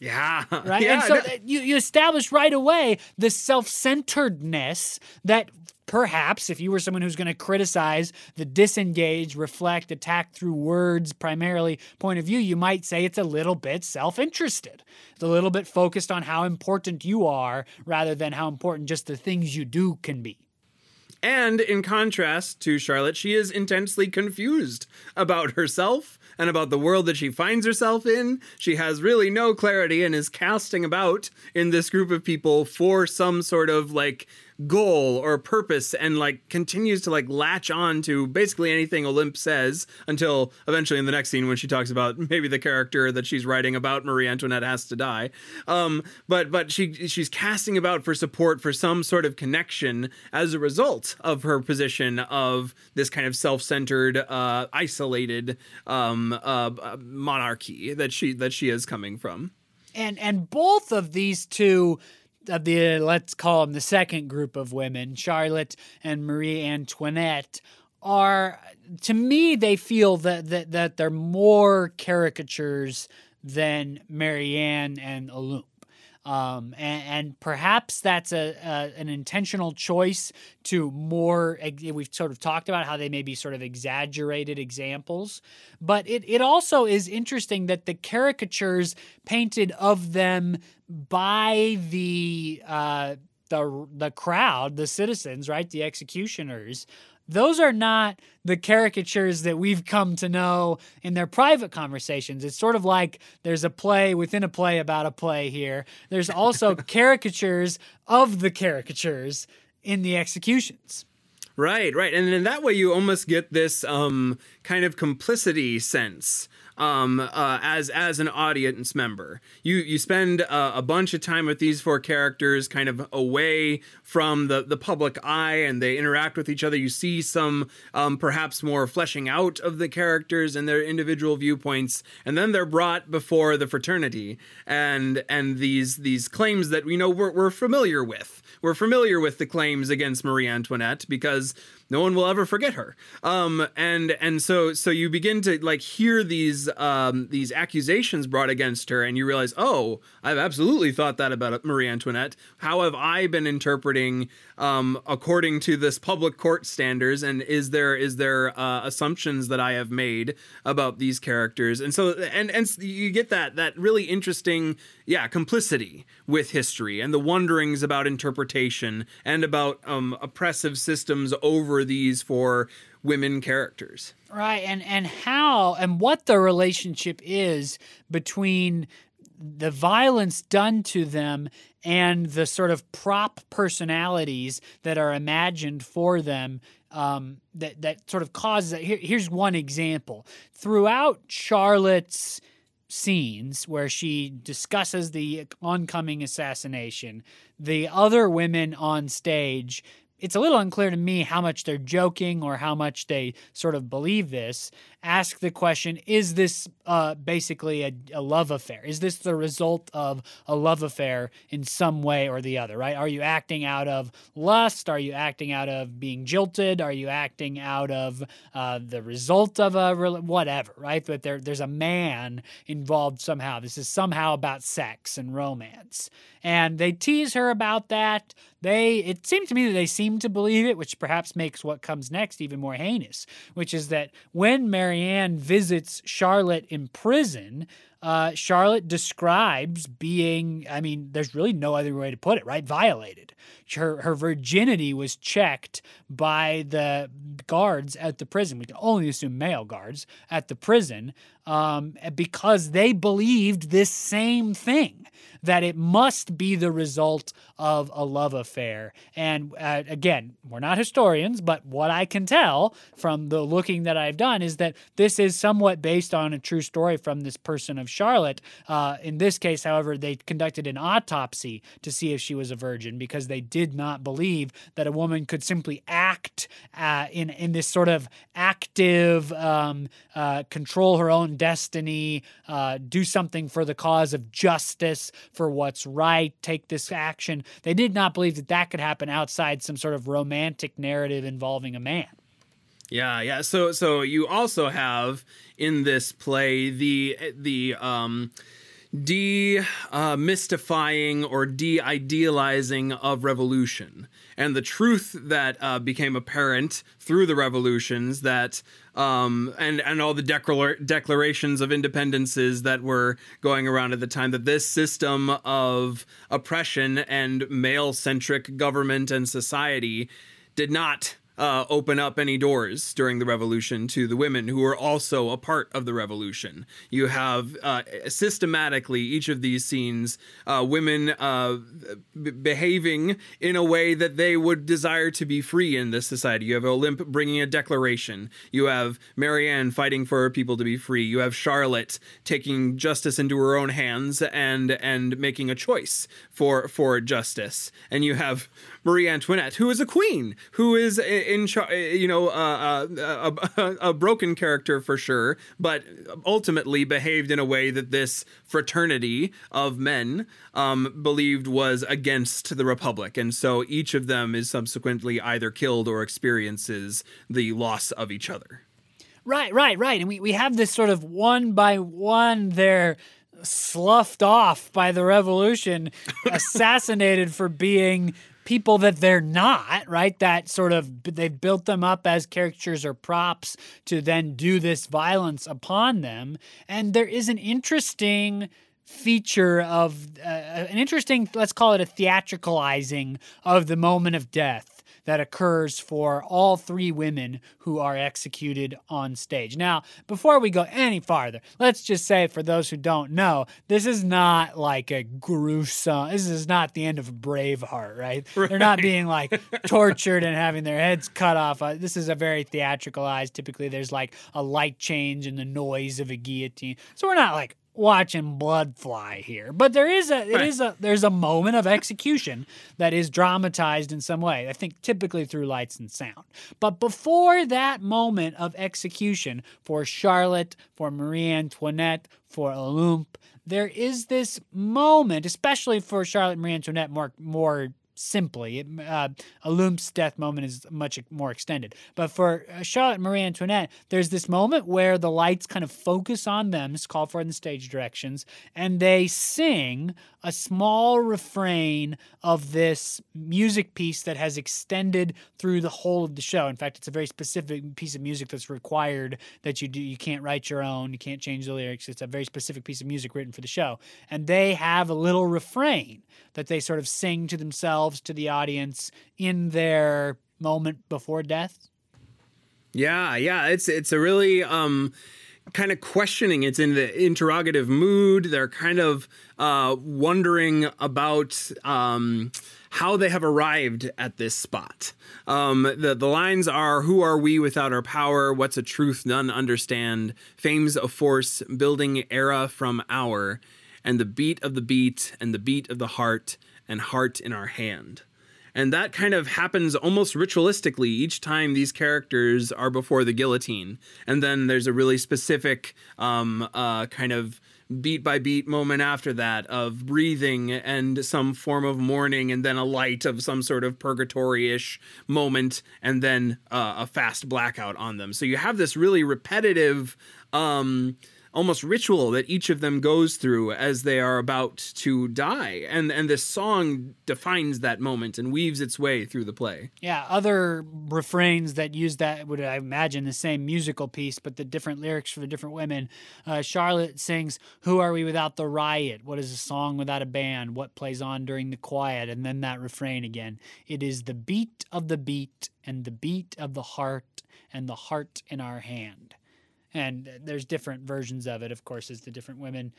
Yeah. [laughs] Right. Yeah, and so no- you, you establish right away the self centeredness that perhaps if you were someone who's going to criticize the disengage, reflect, attack through words primarily point of view, you might say it's a little bit self interested. It's a little bit focused on how important you are rather than how important just the things you do can be. And in contrast to Charlotte, she is intensely confused about herself and about the world that she finds herself in. She has really no clarity and is casting about in this group of people for some sort of like goal or purpose and like continues to like latch on to basically anything Olympe says until eventually in the next scene when she talks about [laughs] maybe the character that she's writing about Marie Antoinette has to die. Um, but but she she's casting about for support for some sort of connection as a result of her position of this kind of self-centered, uh, isolated um, uh, monarchy that she that she is coming from. and and both of these two of the let's call them the second group of women charlotte and marie antoinette are to me they feel that that, that they're more caricatures than marianne and olympe um, and, and perhaps that's a, a an intentional choice to more. We've sort of talked about how they may be sort of exaggerated examples, but it it also is interesting that the caricatures painted of them by the uh, the the crowd, the citizens, right, the executioners. Those are not the caricatures that we've come to know in their private conversations. It's sort of like there's a play within a play about a play here. There's also [laughs] caricatures of the caricatures in the executions. Right, right. And in that way, you almost get this um, kind of complicity sense um, uh, as as an audience member. You you spend uh, a bunch of time with these four characters, kind of away from the the public eye, and they interact with each other. You see some um, perhaps more fleshing out of the characters and their individual viewpoints, and then they're brought before the fraternity, and and these these claims that we know we're, we're familiar with. We're familiar with the claims against Marie Antoinette because no one will ever forget her. Um, and and so so you begin to like hear these um, these accusations brought against her, and you realize, oh, I've absolutely thought that about Marie Antoinette. How have I been interpreting um, according to this public court standards? And is there is there uh, assumptions that I have made about these characters? And so and and you get that that really interesting yeah complicity with history and the wonderings about interpretation and about um, oppressive systems over these for women characters. Right, and and how and what the relationship is between the violence done to them and the sort of prop personalities that are imagined for them um, that that sort of causes that. Here, here's one example. Throughout Charlotte's scenes where she discusses the oncoming assassination, the other women on stage it's a little unclear to me how much they're joking or how much they sort of believe this. Ask the question Is this uh, basically a, a love affair? Is this the result of a love affair in some way or the other, right? Are you acting out of lust? Are you acting out of being jilted? Are you acting out of uh, the result of a whatever, right? But there, there's a man involved somehow. This is somehow about sex and romance. And they tease her about that. They it seemed to me that they seem to believe it, which perhaps makes what comes next even more heinous, which is that when Marianne visits Charlotte in prison, uh, Charlotte describes being, I mean, there's really no other way to put it, right? Violated. Her, her virginity was checked by the guards at the prison. We can only assume male guards at the prison um, because they believed this same thing that it must be the result of a love affair. And uh, again, we're not historians, but what I can tell from the looking that I've done is that this is somewhat based on a true story from this person of Charlotte. Uh, in this case, however, they conducted an autopsy to see if she was a virgin because they did not believe that a woman could simply act uh, in in this sort of active um, uh, control her own destiny, uh, do something for the cause of justice, for what's right, take this action. They did not believe that that could happen outside some sort of romantic narrative involving a man. Yeah, yeah. So so you also have in this play the the um demystifying uh, or de-idealizing of revolution and the truth that uh, became apparent through the revolutions that um, and and all the declar- declarations of independences that were going around at the time that this system of oppression and male-centric government and society did not uh, open up any doors during the revolution to the women who are also a part of the revolution. You have uh, systematically each of these scenes, uh, women uh, b- behaving in a way that they would desire to be free in this society. You have Olympe bringing a declaration. You have Marianne fighting for her people to be free. You have Charlotte taking justice into her own hands and and making a choice for for justice. And you have Marie Antoinette, who is a queen, who is in, you know, uh, uh, a, a, broken character for sure, but ultimately behaved in a way that this fraternity of men um, believed was against the Republic. And so each of them is subsequently either killed or experiences the loss of each other. Right, right, right. And we, we have this sort of one by one there sloughed off by the revolution, [laughs] assassinated for being people that they're not, right? That sort of they've built them up as caricatures or props to then do this violence upon them. And there is an interesting feature of uh, an interesting, let's call it a theatricalizing of the moment of death that occurs for all three women who are executed on stage. Now, before we go any farther, let's just say for those who don't know, this is not like a gruesome, this is not the end of Braveheart, right? right. [laughs] They're not being like tortured and having their heads cut off. Uh, this is a very theatricalized. Typically, there's like a light change and the noise of a guillotine. So we're not like watching blood fly here but there is a it right. is a there's a moment of execution that is dramatized in some way i think typically through lights and sound but before that moment of execution for charlotte for marie antoinette for olympe there is this moment especially for charlotte marie antoinette more more simply. It, uh, death moment is much more extended. But for uh, Charlotte Marie Antoinette, there's this moment where the lights kind of focus on them, it's called for in the stage directions, and they sing a small refrain of this music piece that has extended through the whole of the show. In fact, it's a very specific piece of music that's required that you do. You can't write your own, you can't change the lyrics. It's a very specific piece of music written for the show. And they have a little refrain that they sort of sing to themselves, to the audience in their moment before death. Yeah, yeah, it's it's a really um kind of questioning. It's in the interrogative mood. They're kind of uh, wondering about um, how they have arrived at this spot. Um, the, the lines are Who are we without our power? What's a truth none understand? Fame's a force, building era from hour, and the beat of the beat, and the beat of the heart, and heart in our hand. and that kind of happens almost ritualistically each time these characters are before the guillotine. And then there's a really specific um, uh, kind of beat by beat moment after that of breathing and some form of mourning and then a light of some sort of purgatory-ish moment and then uh, a fast blackout on them so you have this really repetitive um, almost ritual that each of them goes through as they are about to die. And and this song defines that moment and weaves its way through the play. Yeah other refrains that use that would i imagine the same musical piece but the different lyrics for the different women. Uh, charlotte sings who are we without the riot? What is a song without a band? What plays on during the quiet? And then that refrain again it is the beat of the beat and the beat of the heart and the heart in our hand and there's different versions of it of course as the different women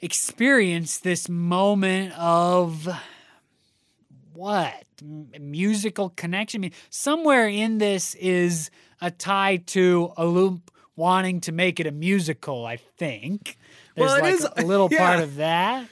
experience this moment of what? Musical connection? I mean, somewhere in this is a tie to Olympe wanting to make it a musical i think. There's Well, like is- a little [laughs] part of that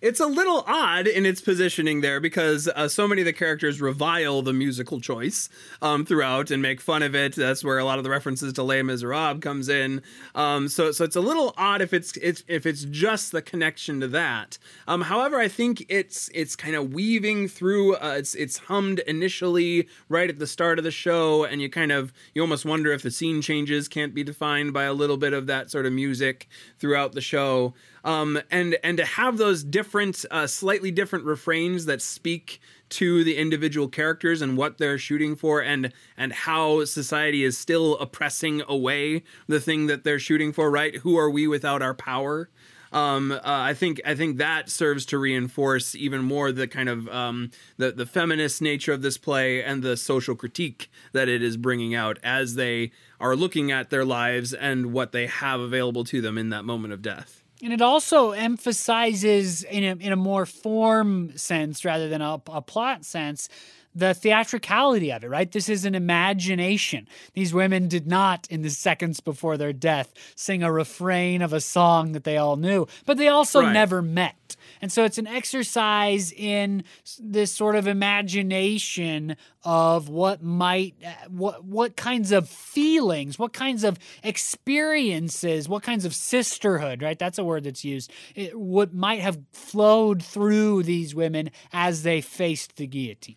It's a little odd in its positioning there because uh, so many of the characters revile the musical choice um, throughout and make fun of it. That's where a lot of the references to Les Miserables comes in. Um, so, so it's a little odd if it's, it's if it's just the connection to that. Um, however, I think it's it's kind of weaving through. Uh, it's it's hummed initially right at the start of the show, and you kind of you almost wonder if the scene changes can't be defined by a little bit of that sort of music throughout the show um, and and to have those different, uh, slightly different refrains that speak to the individual characters and what they're shooting for, and and how society is still oppressing away the thing that they're shooting for. Right? Who are we without our power? Um, uh, I think I think that serves to reinforce even more the kind of um, the the feminist nature of this play and the social critique that it is bringing out as they are looking at their lives and what they have available to them in that moment of death. And it also emphasizes, in a, in a more form sense rather than a, a plot sense, the theatricality of it, right? This is an imagination. These women did not, in the seconds before their death, sing a refrain of a song that they all knew, but they also Right. never met. And so it's an exercise in this sort of imagination of what might, uh, what what kinds of feelings, what kinds of experiences, what kinds of sisterhood, right? That's a word that's used. It, what might have flowed through these women as they faced the guillotine.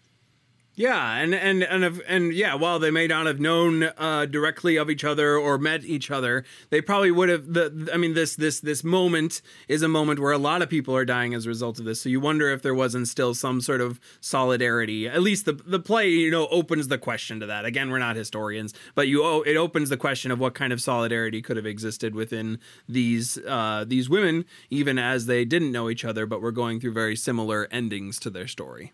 Yeah, and and and and yeah, while they may not have known uh, directly of each other or met each other, they probably would have. The I mean, this this this moment is a moment where a lot of people are dying as a result of this. So you wonder if there wasn't still some sort of solidarity. At least the the play, you know, opens the question to that. Again, we're not historians, but you oh, it opens the question of what kind of solidarity could have existed within these uh, these women, even as they didn't know each other, but were going through very similar endings to their story.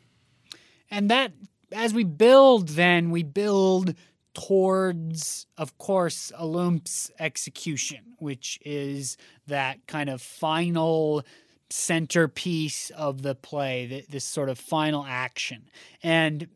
And that, as we build, then we build towards, of course, Olympe's execution, which is that kind of final centerpiece of the play, this sort of final action. And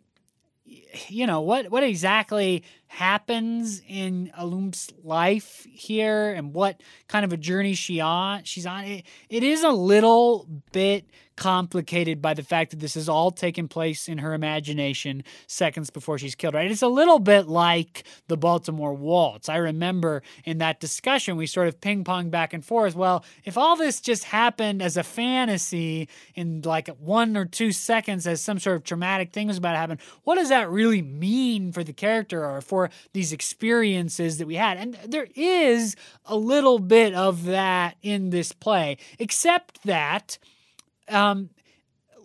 you know what what exactly happens in Olympe's life here and what kind of a journey she on she's on it, it is a little bit complicated by the fact that this is all taking place in her imagination seconds before she's killed right? It's a little bit like the Baltimore waltz. I remember in that discussion we sort of ping pong back and forth. Well if all this just happened as a fantasy in like one or two seconds as some sort of traumatic thing was about to happen what does that really mean for the character or for these experiences that we had? And there is a little bit of that in this play except that um,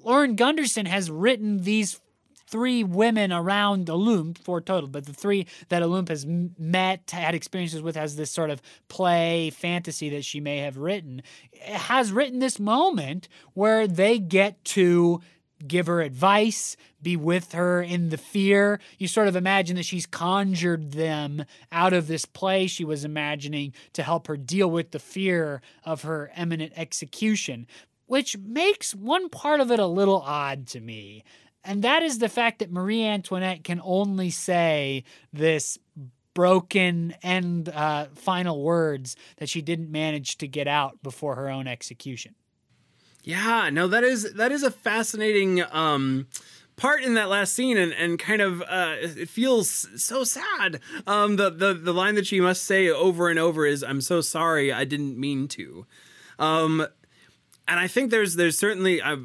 Lauren Gunderson has written these three women around Olympe, four total, but the three that Olympe has met, had experiences with, has this sort of play fantasy that she may have written, has written this moment where they get to give her advice, be with her in the fear. You sort of imagine that she's conjured them out of this play she was imagining to help her deal with the fear of her imminent execution, which makes one part of it a little odd to me. And that is the fact that Marie Antoinette can only say this broken end uh, final words that she didn't manage to get out before her own execution. Yeah, no, that is that is a fascinating um, part in that last scene and, and kind of uh, it feels so sad. Um, the, the the line that she must say over and over is "I'm so sorry, I didn't mean to." Um, and I think there's there's certainly uh,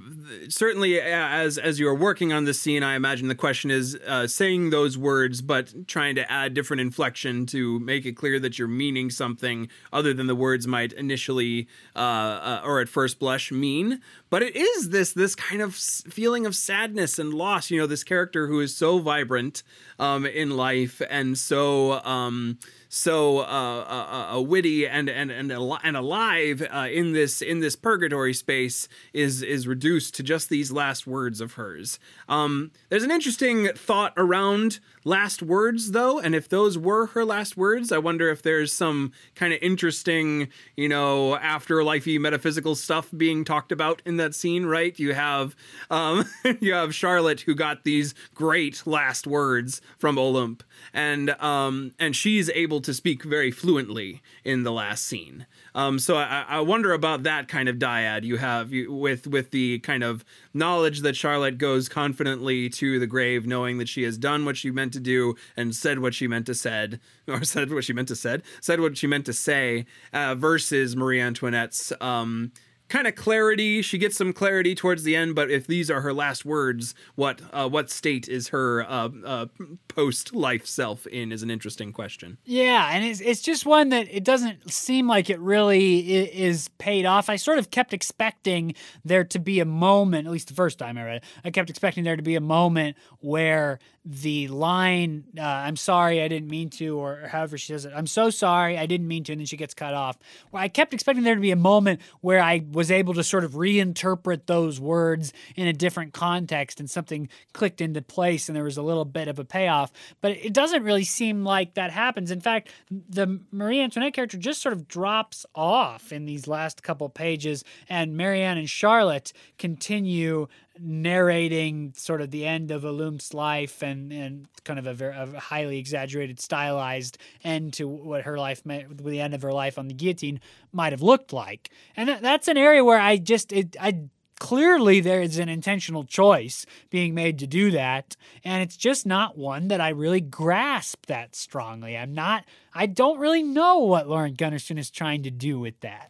certainly as as you're working on this scene, I imagine the question is uh, saying those words, but trying to add different inflection to make it clear that you're meaning something other than the words might initially uh, uh or at first blush mean. But it is this this kind of feeling of sadness and loss. You know, this character who is so vibrant um, in life and so. Um, so uh, uh, uh, witty and and and, and alive uh, in this in this purgatory space is is reduced to just these last words of hers. Um, there's an interesting thought around last words though, and if those were her last words, I wonder if there's some kind of interesting, you know, afterlifey metaphysical stuff being talked about in that scene. Right? You have um, [laughs] you have Charlotte who got these great last words from Olympe, and um, and she's able to speak very fluently in the last scene. Um, so I, I, wonder about that kind of dyad you have you, with with the kind of knowledge that Charlotte goes confidently to the grave, knowing that she has done what she meant to do and said what she meant to said, [laughs] or said what she meant to said, said what she meant to say, uh, versus Marie Antoinette's. Um, kind of clarity. She gets some clarity towards the end, but if these are her last words, what uh, what state is her uh, uh, post life self in is an interesting question. Yeah, and it's it's just one that it doesn't seem like it really is paid off. I sort of kept expecting there to be a moment, at least the first time I read it, I kept expecting there to be a moment where the line uh, i'm sorry i didn't mean to or however she says it i'm so sorry i didn't mean to and then she gets cut off. Well, i kept expecting there to be a moment where i was able to sort of reinterpret those words in a different context and something clicked into place and there was a little bit of a payoff but it doesn't really seem like that happens. In fact the marie antoinette character just sort of drops off in these last couple pages and marianne and charlotte continue narrating sort of the end of Olympe's life and, and kind of a, very, a highly exaggerated, stylized end to what her life, may, the end of her life on the guillotine might have looked like. And that, that's an area where I just, it, I clearly there is an intentional choice being made to do that. And it's just not one that i really grasp that strongly. I'm not i don't really know what lauren gunderson is trying to do with that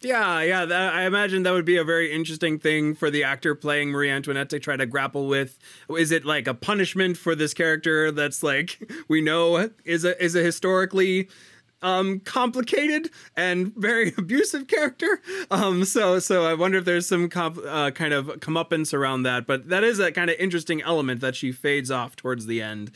yeah, yeah. That, I imagine that would be a very interesting thing for the actor playing Marie Antoinette to try to grapple with. Is it like a punishment for this character that's like [laughs] we know is a is a historically um, complicated and very [laughs] abusive character. Um, so so I wonder if there's some comp, uh, kind of comeuppance around that. But that is a kind of interesting element that she fades off towards the end.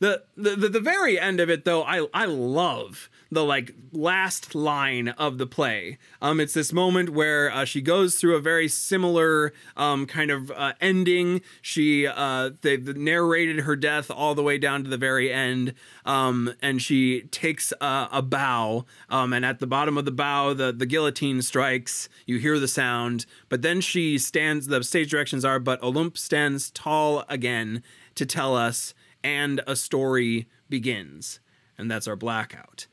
The, the the the very end of it though, I I love the like last line of the play. Um, it's this moment where uh, she goes through a very similar um, kind of uh, ending. She uh, they've narrated her death all the way down to the very end, um, and she takes a, a bow. Um, and at the bottom of the bow, the the guillotine strikes. You hear the sound, but then she stands. The stage directions are, but Olympe stands tall again to tell us, and a story begins, and that's our blackout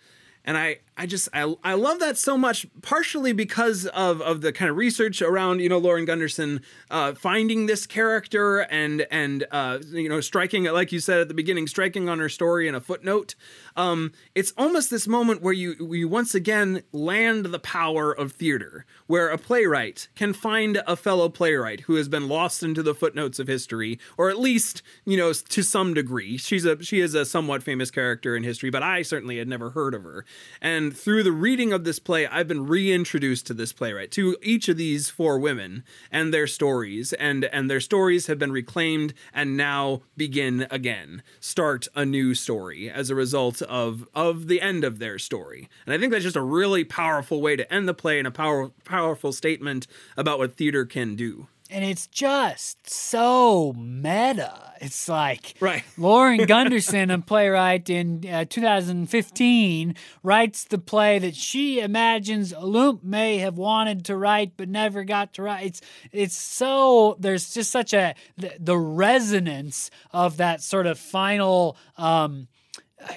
and I I just I, I love that so much partially because of of the kind of research around you know Lauren Gunderson uh, finding this character and and uh, you know striking like you said at the beginning striking on her story in a footnote. Um, it's almost this moment where you you once again land the power of theater where a playwright can find a fellow playwright who has been lost into the footnotes of history or at least you know to some degree. She's a she is a somewhat famous character in history but I certainly had never heard of her. And and through the reading of this play, I've been reintroduced to this playwright, to each of these four women and their stories, and and their stories have been reclaimed and now begin again, start a new story as a result of of the end of their story. And I think that's just a really powerful way to end the play and a power, powerful statement about what theater can do and it's just so meta. It's like right. [laughs] Lauren Gunderson, a playwright in uh, 2015, writes the play that she imagines Olympe may have wanted to write but never got to write. It's it's so there's just such a the, the resonance of that sort of final. Um,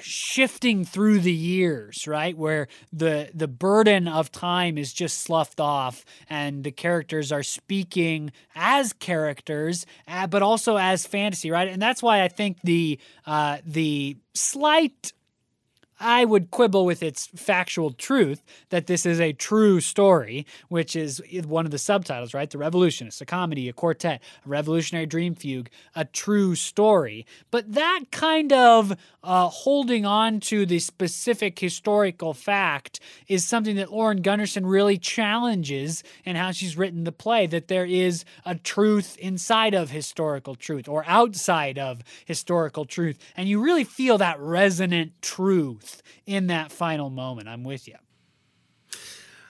shifting through the years, right? Where the the burden of time is just sloughed off, and the characters are speaking as characters, uh, but also as fantasy, right? And that's why I think the uh, the slight I would quibble with its factual truth that this is a true story, which is one of the subtitles, right? The Revolutionists, a comedy, a quartet, a revolutionary dream fugue, a true story. But that kind of uh, holding on to the specific historical fact is something that Lauren Gunderson really challenges in how she's written the play, that there is a truth inside of historical truth or outside of historical truth. And you really feel that resonant truth in that final moment. I'm with you.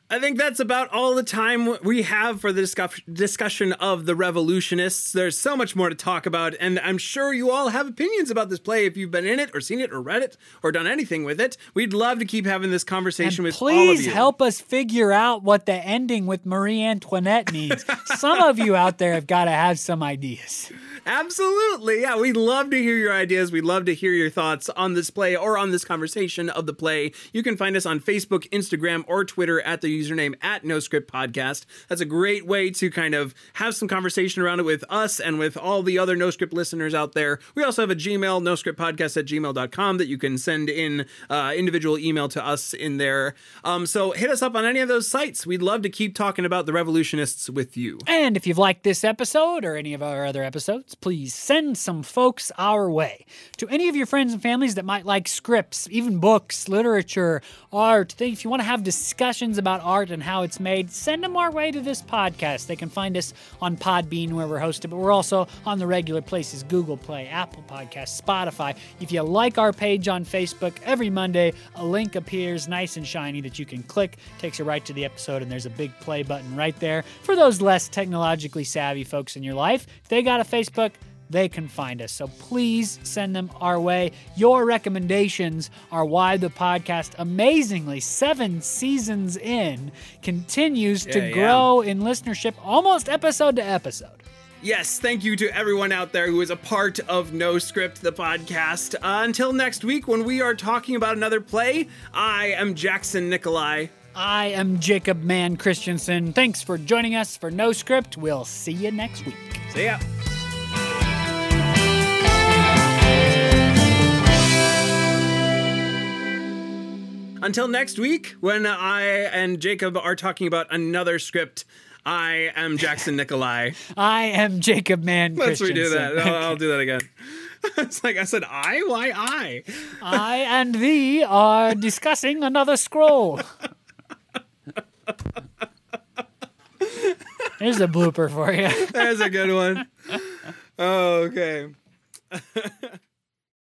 I think that's about all the time we have for the discuss- discussion of the revolutionists. There's so much more to talk about, and I'm sure you all have opinions about this play if you've been in it or seen it or read it or done anything with it. We'd love to keep having this conversation and with please all of you. Please help us figure out what the ending with Marie Antoinette means. [laughs] some of you out there have got to have some ideas. Absolutely. Yeah, we'd love to hear your ideas. We'd love to hear your thoughts on this play or on this conversation of the play. You can find us on Facebook, Instagram, or Twitter at the username at No Script Podcast. That's a great way to kind of have some conversation around it with us and with all the other NoScript listeners out there. We also have a Gmail, no script podcast at gmail.com that you can send in uh, individual email to us in there. Um, so hit us up on any of those sites. We'd love to keep talking about the revolutionists with you. And if you've liked this episode or any of our other episodes, please send some folks our way. To any of your friends and families that might like scripts, even books, literature, art, if you want to have discussions about art and how it's made, send them our way to this podcast. They can find us on Podbean where we're hosted, but we're also on the regular places Google Play, Apple Podcasts, Spotify. If you like our page on Facebook, every Monday a link appears nice and shiny that you can click, takes you right to the episode, and there's a big play button right there. For those less technologically savvy folks in your life, if they got a Facebook, they can find us. So please send them our way. Your recommendations are why the podcast, amazingly, seven seasons in, continues to Yeah, yeah. grow in listenership almost episode to episode. Yes, thank you to everyone out there who is a part of No Script, the podcast. Uh, until next week, when we are talking about another play, I am Jackson Nikolai. I am Jacob Mann Christensen. Thanks for joining us for No Script. We'll see you next week. See ya. Until next week, when I and Jacob are talking about another script, I am Jackson Nikolai. [laughs] I am Jacob Mann Let's redo that. I'll, I'll do that again. [laughs] it's like I said, I? Why I? I and thee are discussing another scroll. Here's a blooper for you. There's a good one. Oh, [laughs] okay.